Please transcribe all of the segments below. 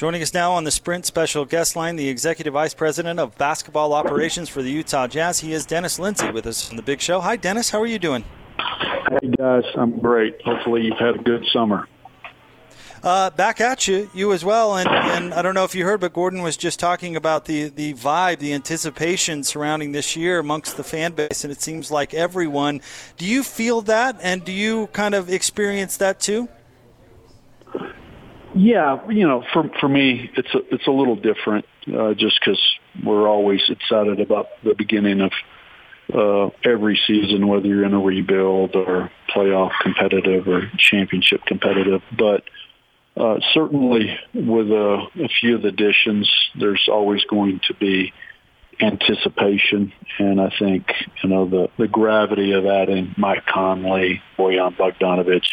Joining us now on the Sprint special guest line, the Executive Vice President of Basketball Operations for the Utah Jazz. He is Dennis Lindsey with us on the Big Show. Hi, Dennis. How are you doing? Hey, guys. I'm great. Hopefully, you've had a good summer. Uh, back at you, you as well. And, and I don't know if you heard, but Gordon was just talking about the, the vibe, the anticipation surrounding this year amongst the fan base, and it seems like everyone. Do you feel that, and do you kind of experience that too? Yeah, you know, for for me, it's a it's a little different, uh, just because we're always excited about the beginning of uh, every season, whether you're in a rebuild or playoff competitive or championship competitive. But uh, certainly, with a, a few of the additions, there's always going to be anticipation, and I think you know the the gravity of adding Mike Conley, Bojan Bogdanovic,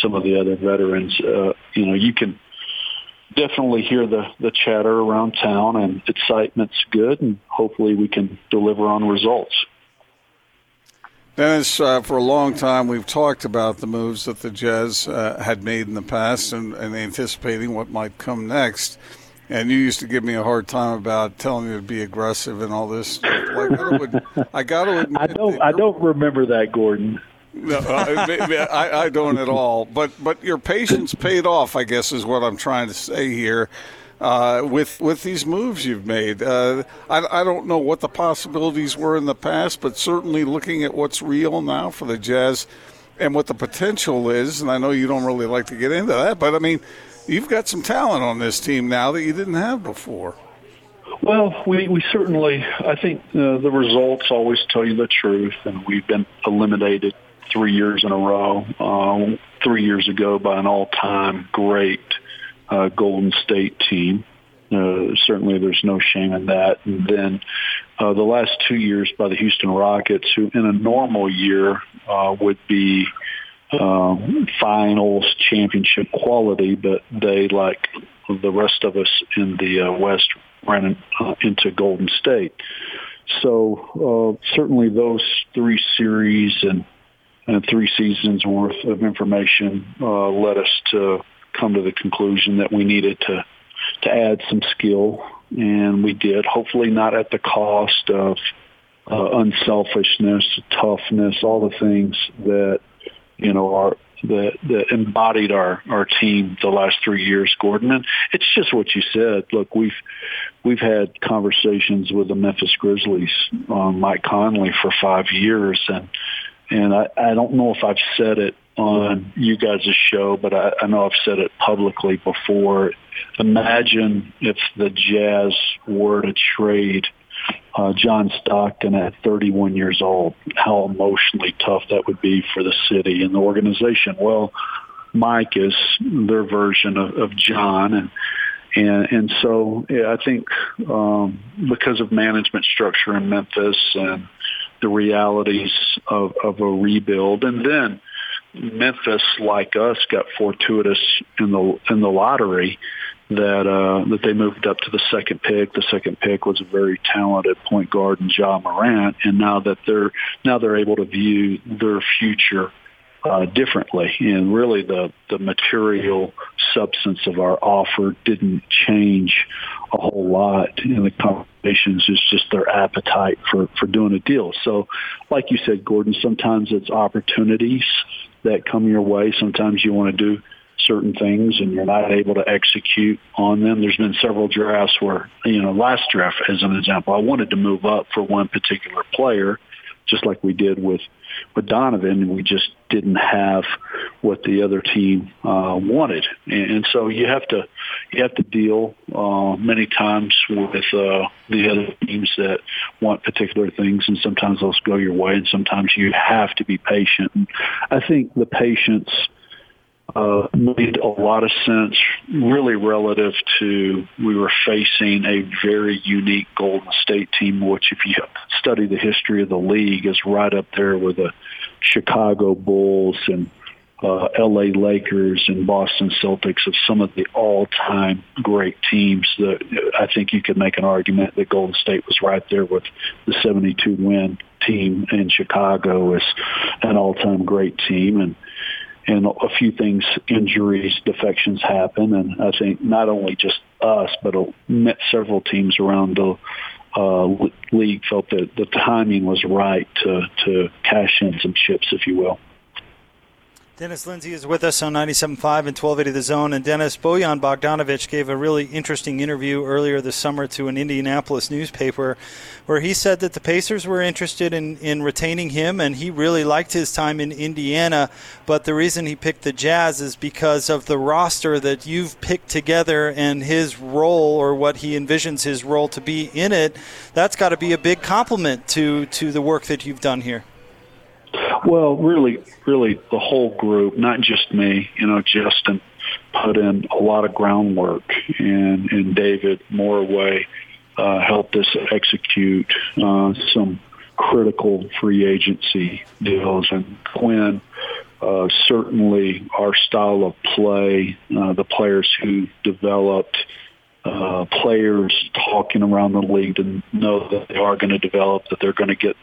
some of the other veterans. Uh, you know, you can definitely hear the the chatter around town, and excitement's good, and hopefully we can deliver on results. Dennis, uh, for a long time, we've talked about the moves that the Jazz uh, had made in the past and, and anticipating what might come next. And you used to give me a hard time about telling me to be aggressive and all this. Like, I got to admit, I don't. I don't remember that, Gordon. No, I, I, don't at all. But but your patience paid off. I guess is what I'm trying to say here. Uh, with with these moves you've made, uh, I, I don't know what the possibilities were in the past, but certainly looking at what's real now for the Jazz and what the potential is, and I know you don't really like to get into that, but I mean, you've got some talent on this team now that you didn't have before. Well, we, we certainly, I think uh, the results always tell you the truth, and we've been eliminated three years in a row, uh, three years ago by an all-time great uh, Golden State team. Uh, certainly, there's no shame in that. And then uh, the last two years by the Houston Rockets, who in a normal year uh, would be finals championship quality, but they, like the rest of us in the uh, West, ran uh, into Golden State. So uh, certainly those three series and, and three seasons worth of information uh, led us to come to the conclusion that we needed to to add some skill, and we did. Hopefully, not at the cost of uh, unselfishness, toughness, all the things that you know are that that embodied our our team the last three years, Gordon. And it's just what you said. Look, we've we've had conversations with the Memphis Grizzlies on Mike Conley for five years, and and I, I don't know if I've said it on you guys' show, but I, I know I've said it publicly before. Imagine if the Jazz were to trade uh, John Stockton at 31 years old, how emotionally tough that would be for the city and the organization. Well, Mike is their version of, of John, and and and so yeah, I think um, because of management structure in Memphis and the realities of, of a rebuild, and then Memphis, like us, got fortuitous in the in the lottery that uh, that they moved up to the second pick. The second pick was a very talented point guard in Ja Morant, and now that they're now they're able to view their future uh, differently. And really, the the material substance of our offer didn't change a whole lot in the conversations. It's just their appetite for for doing a deal. So, like you said, Gordon, sometimes it's opportunities that come your way. Sometimes you want to do certain things and you're not able to execute on them. There's been several drafts where, you know, last draft as an example, I wanted to move up for one particular player, just like we did with with Donovan, and we just didn't have what the other team uh, wanted. And, and so you have to you have to deal uh, many times with uh, the other teams that want particular things, and sometimes those go your way, and sometimes you have to be patient. I think the patience uh, made a lot of sense, really relative to we were facing a very unique Golden State team, which if you study the history of the league is right up there with the Chicago Bulls and uh, LA Lakers and Boston Celtics of some of the all-time great teams. That I think you could make an argument that Golden State was right there with the 72 win team in Chicago as an all-time great team and and a few things, injuries, defections happen. And I think not only just us, but met several teams around the uh, league felt that the timing was right to to cash in some chips, if you will. Dennis Lindsey is with us on 97.5 and 1280 The Zone. And Dennis, Bojan Bogdanovic gave a really interesting interview earlier this summer to an Indianapolis newspaper where he said that the Pacers were interested in, in retaining him and he really liked his time in Indiana. But the reason he picked the Jazz is because of the roster that you've picked together and his role or what he envisions his role to be in it. That's got to be a big compliment to, to the work that you've done here. Well, really, really the whole group, not just me. You know, Justin put in a lot of groundwork, and and David Morway uh, helped us execute uh, some critical free agency deals, and Quin. Uh, certainly, our style of play, uh, the players who developed uh, players talking around the league to know that they are going to develop, that they're going to get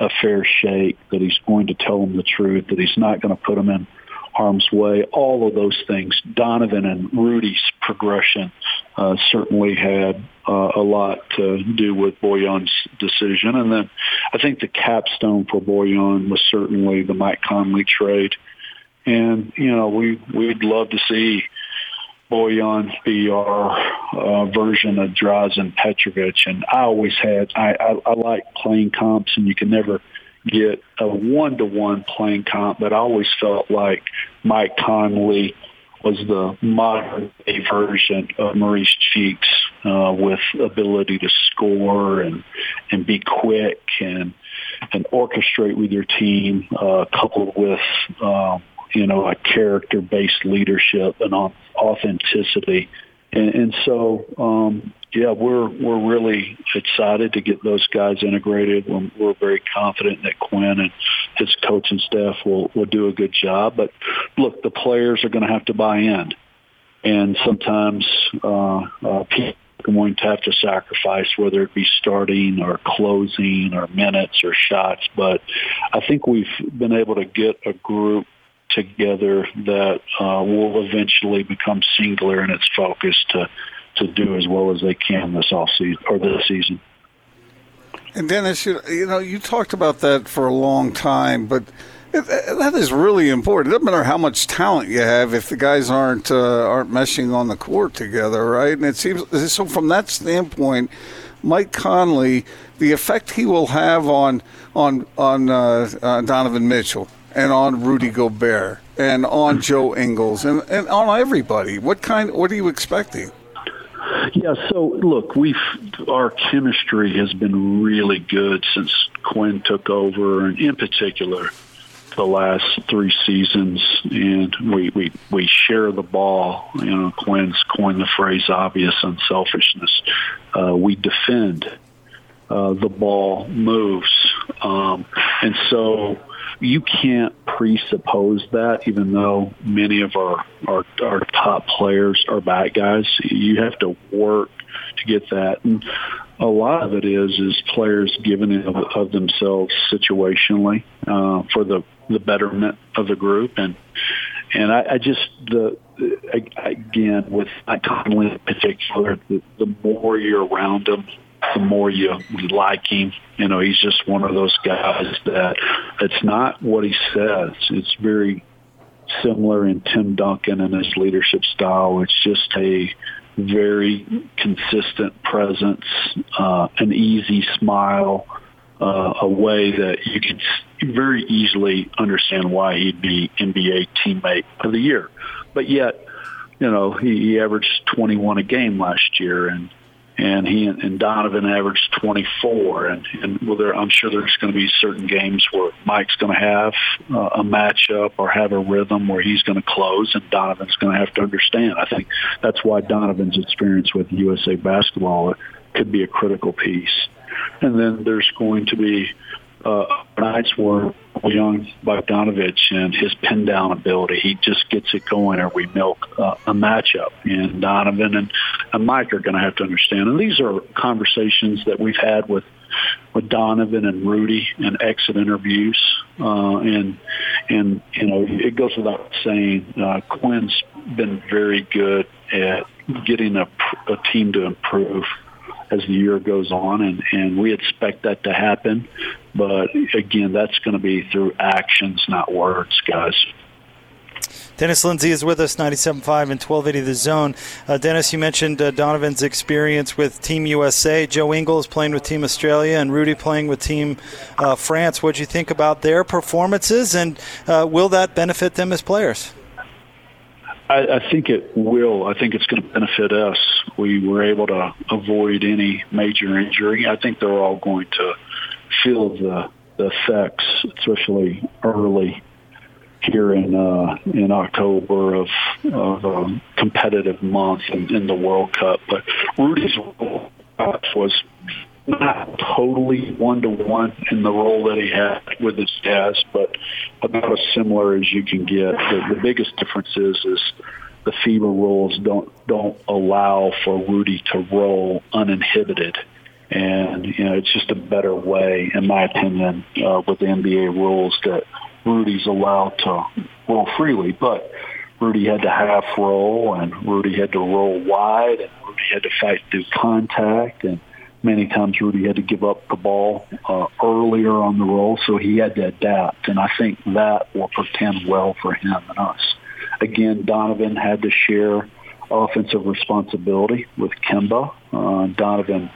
a fair shake, that he's going to tell them the truth, that he's not going to put them in harm's way. All of those things. Donovan and Rudy's progression uh, certainly had uh, a lot to do with Bojan's decision. And then I think the capstone for Bojan was certainly the Mike Conley trade. And, you know, we, we'd love to see Bojan be our uh, version of Drazen Petrovic. And I always had, I, I, I like playing comps and you can never get a one-to-one playing comp, but I always felt like Mike Conley was the modern day version of Maurice Cheeks uh, with ability to score and, and be quick and, and orchestrate with your team, uh, coupled with, um, you know, a character-based leadership and authenticity. And, and so, um, yeah, we're we're really excited to get those guys integrated. We're, we're very confident that Quin and his coaching staff will will do a good job. But look, the players are going to have to buy in, and sometimes uh, uh, people are going to have to sacrifice, whether it be starting or closing or minutes or shots. But I think we've been able to get a group together that uh, will eventually become singular in its focus to to do as well as they can this off season or this season. And Dennis, you, you know, you talked about that for a long time, but that is really important. It doesn't matter how much talent you have if the guys aren't uh, aren't meshing on the court together, right? And it seems so. From that standpoint, Mike Conley, the effect he will have on on on uh, uh, Donovan Mitchell and on Rudy Gobert and on Joe Ingles and, and on everybody. What kind? What are you expecting? Yeah, so look, we've our chemistry has been really good since Quin took over, and in particular, the last three seasons. And we we we share the ball. You know, Quin's coined the phrase "obvious unselfishness." Uh, we defend. Uh, the ball moves, um, and so you can't presuppose that, even though many of our, our, our top players are bad guys. You have to work to get that. And a lot of it is is players giving of, of themselves situationally uh, for the the betterment of the group and and I, I just the again with Mike Conley in particular, the, the more you're around him, the more you, like him. You know, he's just one of those guys that it's not what he says. It's very similar in Tim Duncan and his leadership style. It's just a very consistent presence, uh, an easy smile, uh, a way that you can very easily understand why he'd be NBA teammate of the year. But yet, you know, he, he averaged 21 a game last year and and he and Donovan averaged 24. And, and well, there, I'm sure there's going to be certain games where Mike's going to have uh, a matchup or have a rhythm where he's going to close, and Donovan's going to have to understand. I think that's why Donovan's experience with USA basketball could be a critical piece. And then there's going to be uh, nights where young Bogdanovic and his pin down ability, he just gets it going, or we milk uh, a matchup. And Donovan and, and Mike are going to have to understand. And these are conversations that we've had with with Donovan and Rudy in exit interviews. Uh, and and you know, it goes without saying, uh, Quin's been very good at getting a, a team to improve as the year goes on, and, and we expect that to happen. But again, that's going to be through actions, not words, guys. Dennis Lindsey is with us, 97.5 and 1280 The Zone. Uh, Dennis, you mentioned uh, Donovan's experience with Team USA. Joe Ingles playing with Team Australia and Rudy playing with Team uh, France. What do you think about their performances, and uh, will that benefit them as players? I, I think it will. I think it's going to benefit us. We were able to avoid any major injury. I think they're all going to feel the, the effects, especially early here in uh, in October of of a competitive month in, in the World Cup. But Rudy's was not totally one to one in the role that he had with his dad, but about as similar as you can get. The, the biggest difference is is the FIBA rules don't don't allow for Rudy to roll uninhibited. And you know it's just a better way, in my opinion, uh, with the NBA rules that Rudy's allowed to roll freely, but Rudy had to half roll and Rudy had to roll wide and Rudy had to fight through contact and many times Rudy had to give up the ball uh, earlier on the roll, so he had to adapt. And I think that will portend well for him and us. Again, Donovan had to share offensive responsibility with Kemba. Uh, Donovan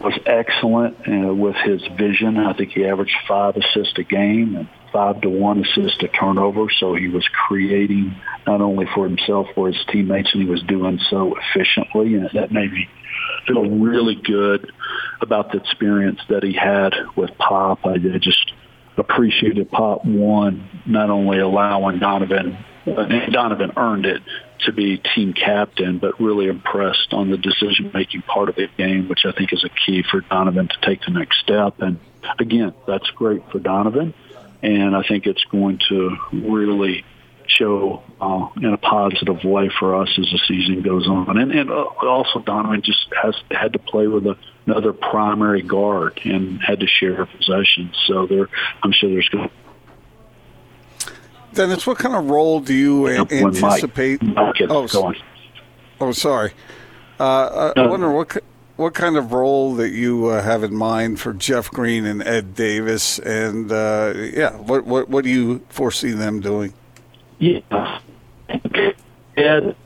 was excellent uh, with his vision. I think he averaged five assists a game and five to one assist to turnover. So he was creating not only for himself, for his teammates, and he was doing so efficiently. And that made me feel really good about the experience that he had with Pop. I just appreciated Pop one, not only allowing Donovan, and Donovan earned it to be team captain, but really impressed on the decision making part of the game, which I think is a key for Donovan to take the next step. And again, that's great for Donovan and I think it's going to really show uh, in a positive way for us as the season goes on. And, and uh, also Donovan just has had to play with a, another primary guard and had to share possessions. So there, I'm sure there's going. Dennis, what kind of role do you anticipate? Mike, Mike oh, going. oh, sorry. Uh, I wonder what what kind of role that you uh, have in mind for Jeff Green and Ed Davis, and uh, yeah, what what what do you foresee them doing? Yeah, Ed.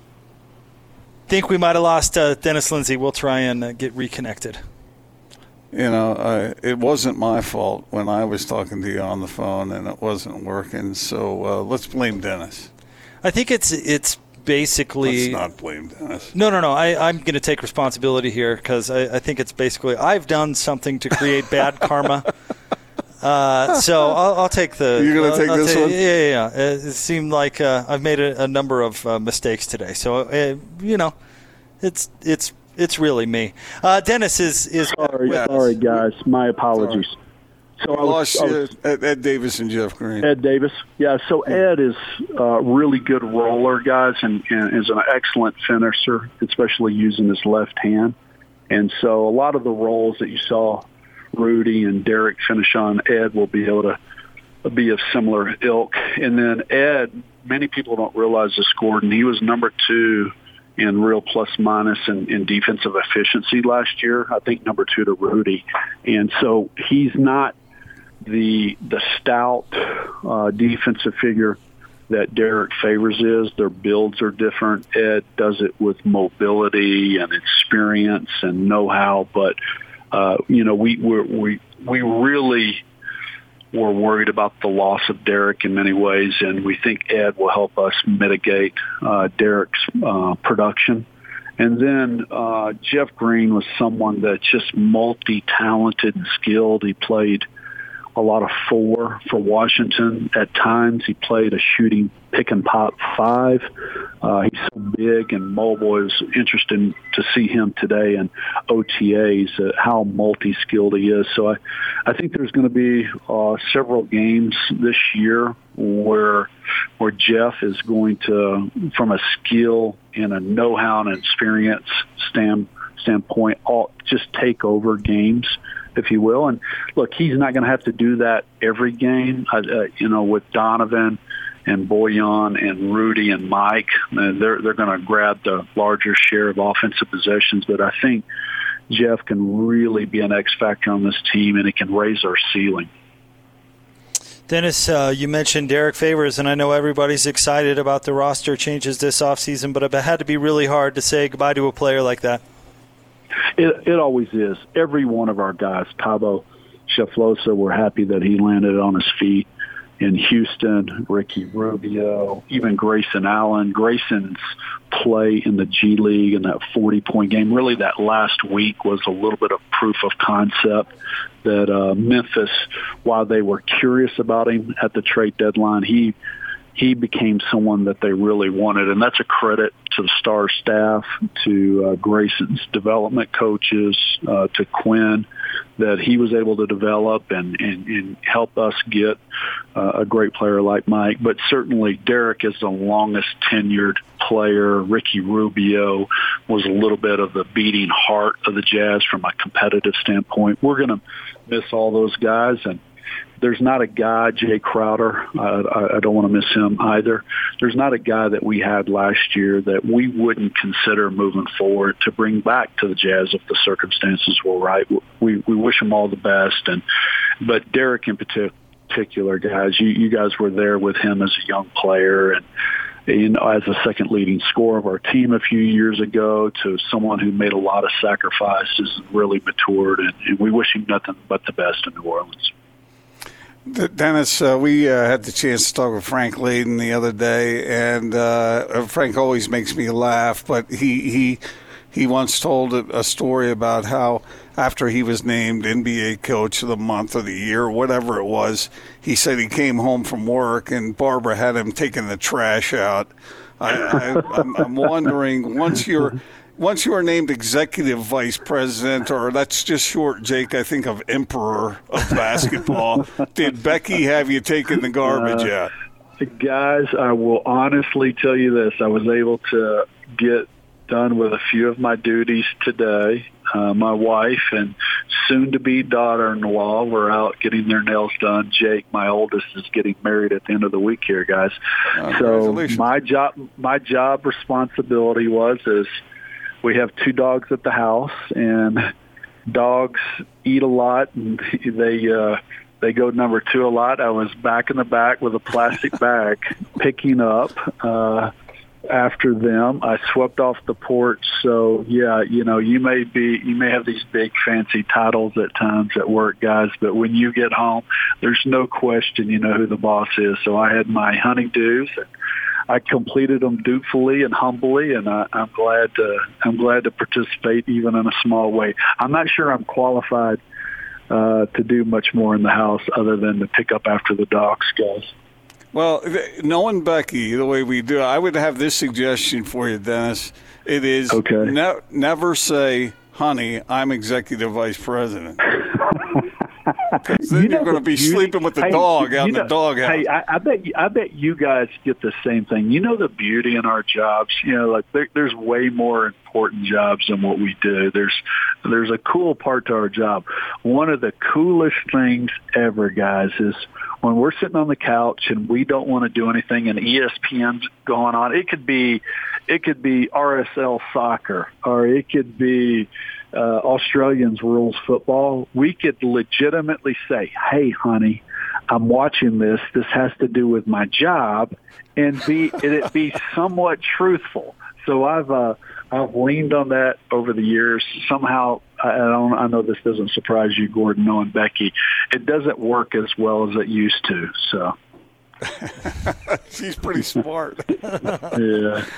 Think we might have lost uh, Dennis Lindsey. We'll try and uh, get reconnected. You know, it wasn't my fault when I was talking to you on the phone and it wasn't working. So uh, let's blame Dennis. I think it's it's basically Let's not blame Dennis. No, no, no. I, I'm going to take responsibility here because I, I, think it's basically I've done something to create bad karma. Uh, so I'll, I'll, take the. You're going to take I'll this take, one. Yeah, yeah, yeah. It, seemed like uh, I've made a, a number of uh, mistakes today. So uh, you know, it's it's it's really me. Uh, Dennis is is. Sorry, sorry, guys. My apologies. Sorry. So I was, I was Ed, Ed, Davis and Jeff Green. Ed Davis, yeah. So Ed is a really good roller, guys, and, and is an excellent finisher, especially using his left hand. And so a lot of the rolls that you saw Rudy and Derek finish on, Ed will be able to be of similar ilk. And then Ed, many people don't realize this, Gordon. He was number two in real plus minus in, in defensive efficiency last year. I think number two to Rudy. And so he's not the the stout uh, defensive figure that Derek Favors is. Their builds are different. Ed does it with mobility and experience and know-how, but uh, you know we we we really were worried about the loss of Derek in many ways, and we think Ed will help us mitigate uh, Derek's uh, production. And then uh, Jeff Green was someone that's just multi-talented and skilled. He played a lot of four for Washington. At times, he played a shooting pick and pop five. Uh, he's so big and mobile. It was interesting to see him today in OTAs, uh, how multi-skilled he is. So I, I think there's going to be uh, several games this year where where Jeff is going to, from a skill and a know-how and experience stand, standpoint, all, just take over games if you will. And look, he's not going to have to do that every game. Uh, uh, you know, with Donovan and Bojan and Rudy and Mike. They're they're going to grab the larger share of offensive possessions, but I think Jeff can really be an X factor on this team, and it can raise our ceiling. Dennis, uh, you mentioned Derek Favors, and I know everybody's excited about the roster changes this offseason, but it had to be really hard to say goodbye to a player like that. It, it always is. Every one of our guys, Thabo Sefolosha, we're happy that he landed on his feet in Houston, Ricky Rubio, even Grayson Allen. Grayson's play in the G League in that 40-point game, really that last week was a little bit of proof of concept that uh, Memphis, while they were curious about him at the trade deadline, he he became someone that they really wanted, and that's a credit to the star staff, to uh, Grayson's development coaches, uh, to Quin, that he was able to develop and, and, and help us get uh, a great player like Mike. But certainly Derek is the longest tenured player. Ricky Rubio was a little bit of the beating heart of the Jazz from a competitive standpoint. We're going to miss all those guys and there's not a guy, Jae Crowder, I, I don't want to miss him either. There's not a guy that we had last year that we wouldn't consider moving forward to bring back to the Jazz if the circumstances were right. We we wish him all the best, and but Derek in particular, guys, you you guys were there with him as a young player and know, as a second leading scorer of our team a few years ago to someone who made a lot of sacrifices and really matured. And, and we wish him nothing but the best in New Orleans. Dennis, uh, we uh, had the chance to talk with Frank Layden the other day, and uh, Frank always makes me laugh. But he he he once told a story about how after he was named NBA Coach of the Month or the Year, whatever it was, he said he came home from work and Barbara had him taking the trash out. I, I, I'm, I'm wondering once you're once you are named executive vice president, or that's just short, Jake, I think of emperor of basketball, did Becky have you taking the garbage uh, out? Guys, I will honestly tell you this. I was able to get done with a few of my duties today. Uh, my wife and soon-to-be daughter-in-law were out getting their nails done. Jake, my oldest, is getting married at the end of the week here, guys. Uh, so my job, my job responsibility was is – we have two dogs at the house, and dogs eat a lot, and they uh, they go number two a lot. I was back in the back with a plastic bag, picking up. Uh, after them. I swept off the porch. So yeah, you know, you may be, you may have these big fancy titles at times at work, guys, but when you get home, there's no question you know who the boss is. So I had my honeydews and I completed them dutifully and humbly, and I, I'm glad to I'm glad to participate even in a small way. I'm not sure I'm qualified uh, to do much more in the house other than to pick up after the dogs, guys. Well, knowing Becky the way we do, I would have this suggestion for you, Dennis. It is okay. Ne- never say, "Honey, I'm executive vice president." Then you are going to be beauty, sleeping with the hey, dog out in know, the doghouse. Hey, I, I bet you, I bet you guys get the same thing. You know the beauty in our jobs. You know, like there, there's way more important jobs than what we do. There's there's a cool part to our job. One of the coolest things ever, guys, is when we're sitting on the couch and we don't want to do anything and ESPN's going on. It could be it could be RSL soccer or it could be uh, Australians rules football, we could legitimately say, "Hey, honey, I'm watching this. This has to do with my job," and be it be somewhat truthful. So I've uh, I've leaned on that over the years. Somehow, I don't. I know this doesn't surprise you, Gordon, knowing Becky. It doesn't work as well as it used to. So. She's pretty smart. yeah.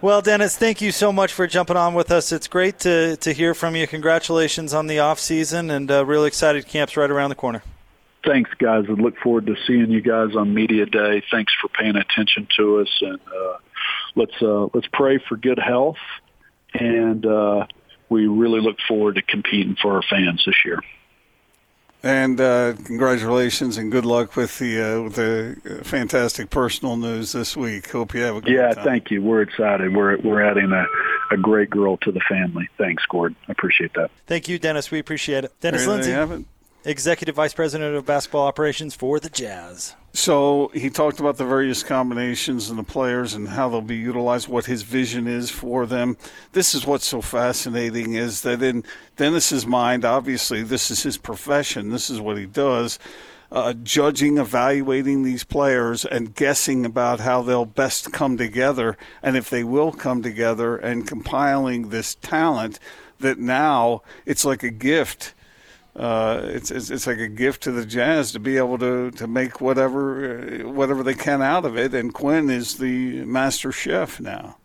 Well, Dennis, thank you so much for jumping on with us. It's great to, to hear from you. Congratulations on the off season, and uh, really excited. Camp's right around the corner. Thanks, guys. I look forward to seeing you guys on media day. Thanks for paying attention to us, and uh, let's uh, let's pray for good health. And uh, we really look forward to competing for our fans this year. And uh, congratulations and good luck with the uh, with the fantastic personal news this week. Hope you have a good yeah. Time. Thank you. We're excited. We're we're adding a, a great girl to the family. Thanks, Gordon. I appreciate that. Thank you, Dennis. We appreciate it. Dennis there Lindsey. Executive vice president of basketball operations for the Jazz. So he talked about the various combinations and the players and how they'll be utilized, what his vision is for them. This is what's so fascinating is that in Dennis's mind, obviously, this is his profession. This is what he does. Uh, judging, evaluating these players, and guessing about how they'll best come together, and if they will come together, and compiling this talent that now it's like a gift uh, it's, it's, it's like a gift to the Jazz to be able to to make whatever uh, whatever they can out of it. And Quin is the master chef now.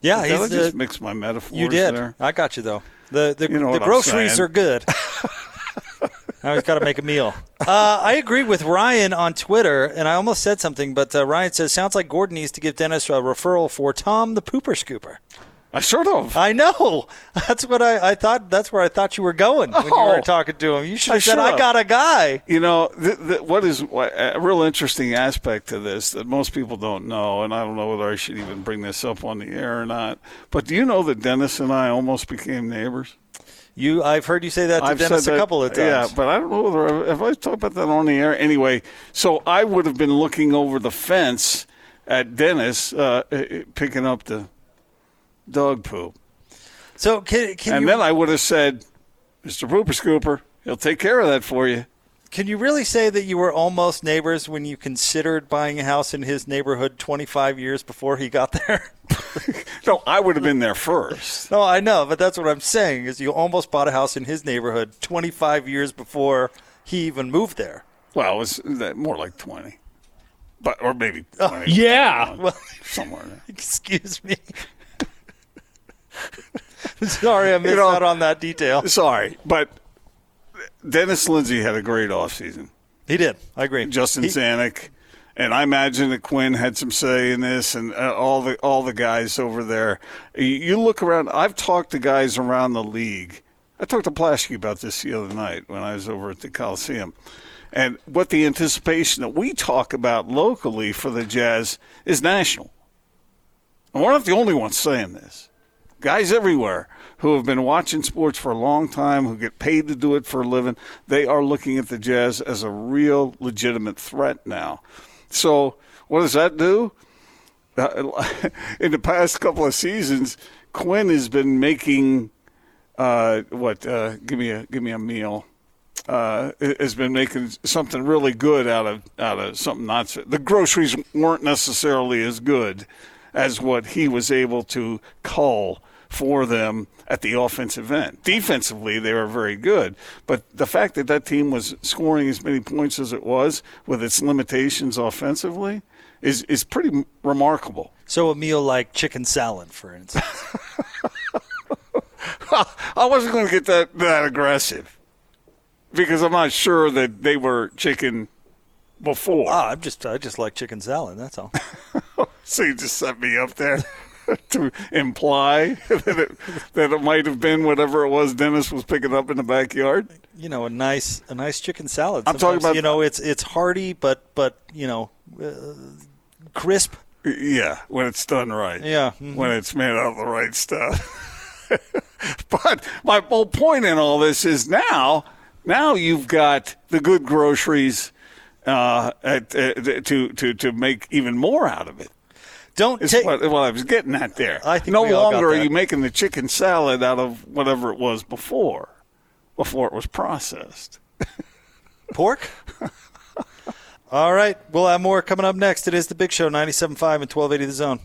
Yeah, Did I he's just the, mix my metaphors. you did. There? I got you though. The the, You know the groceries are good. I always got to make a meal. Uh, I agree with Ryan on Twitter, and I almost said something, but uh, Ryan says sounds like Gordon needs to give Dennis a referral for Tom the Pooper Scooper. I sort of. I know. That's what I, I thought. That's where I thought you were going when you were Oh. talking to him. You should I have said, should "I got a guy." You know, th- th- what is a real interesting aspect to this that most people don't know, and I don't know whether I should even bring this up on the air or not. But do you know that Dennis and I almost became neighbors? You, I've heard you say that to I've Dennis said a couple of times. Yeah, but I don't know whether have I talked about that on the air. Anyway, so I would have been looking over the fence at Dennis uh, uh, picking up the dog poop, so can can and you then I would have said, "Mr. Pooper Scooper, he'll take care of that for you." can you really say that you were almost neighbors when you considered buying a house in his neighborhood 25 years before he got there? No, I would have been there first. no, I know, but that's what I'm saying is you almost bought a house in his neighborhood 25 years before he even moved there. Well, it was uh, more like twenty, but or maybe Oh, 20, Yeah. Well, somewhere. There. excuse me. Sorry, I missed know- out on that detail. Sorry, but Dennis Lindsey had a great offseason. He did. I agree. Justin He- Zanik, and I imagine that Quin had some say in this, and uh, all the all the guys over there. You, you look around. I've talked to guys around the league. I talked to Plaschke about this the other night when I was over at the Coliseum, and what the anticipation that we talk about locally for the Jazz is national. And we're not the only ones saying this. Guys everywhere who have been watching sports for a long time, who get paid to do it for a living, they are looking at the Jazz as a real legitimate threat now. So, what does that do? Uh, in the past couple of seasons, Quin has been making uh, what? Uh, give me a give me a meal. Uh, has been making something really good out of out of something not. so- The groceries weren't necessarily as good as what he was able to cull for them at the offensive end. Defensively, they were very good, but the fact that that team was scoring as many points as it was with its limitations offensively is is pretty remarkable. So a meal like chicken salad, for instance. I wasn't going to get that that aggressive because I'm not sure that they were chicken before. ah, I'm just I just like chicken salad. That's all. So you just set me up there to imply that it, that it might have been whatever it was Dennis was picking up in the backyard. You know, a nice a nice chicken salad. I'm talking about- you know it's it's hearty, but but you know, uh, crisp. Yeah, when it's done right. Yeah, mhm. When it's made out of the right stuff. but my whole point in all this is now, now you've got the good groceries uh, at, uh, to to to make even more out of it. Don't take. what, what I was getting at there. I think no we all got longer are you making the chicken salad out of whatever it was before, before it was processed. Pork? All right. We'll have more coming up next. It is the Big Show, 97.5 and 1280 The Zone.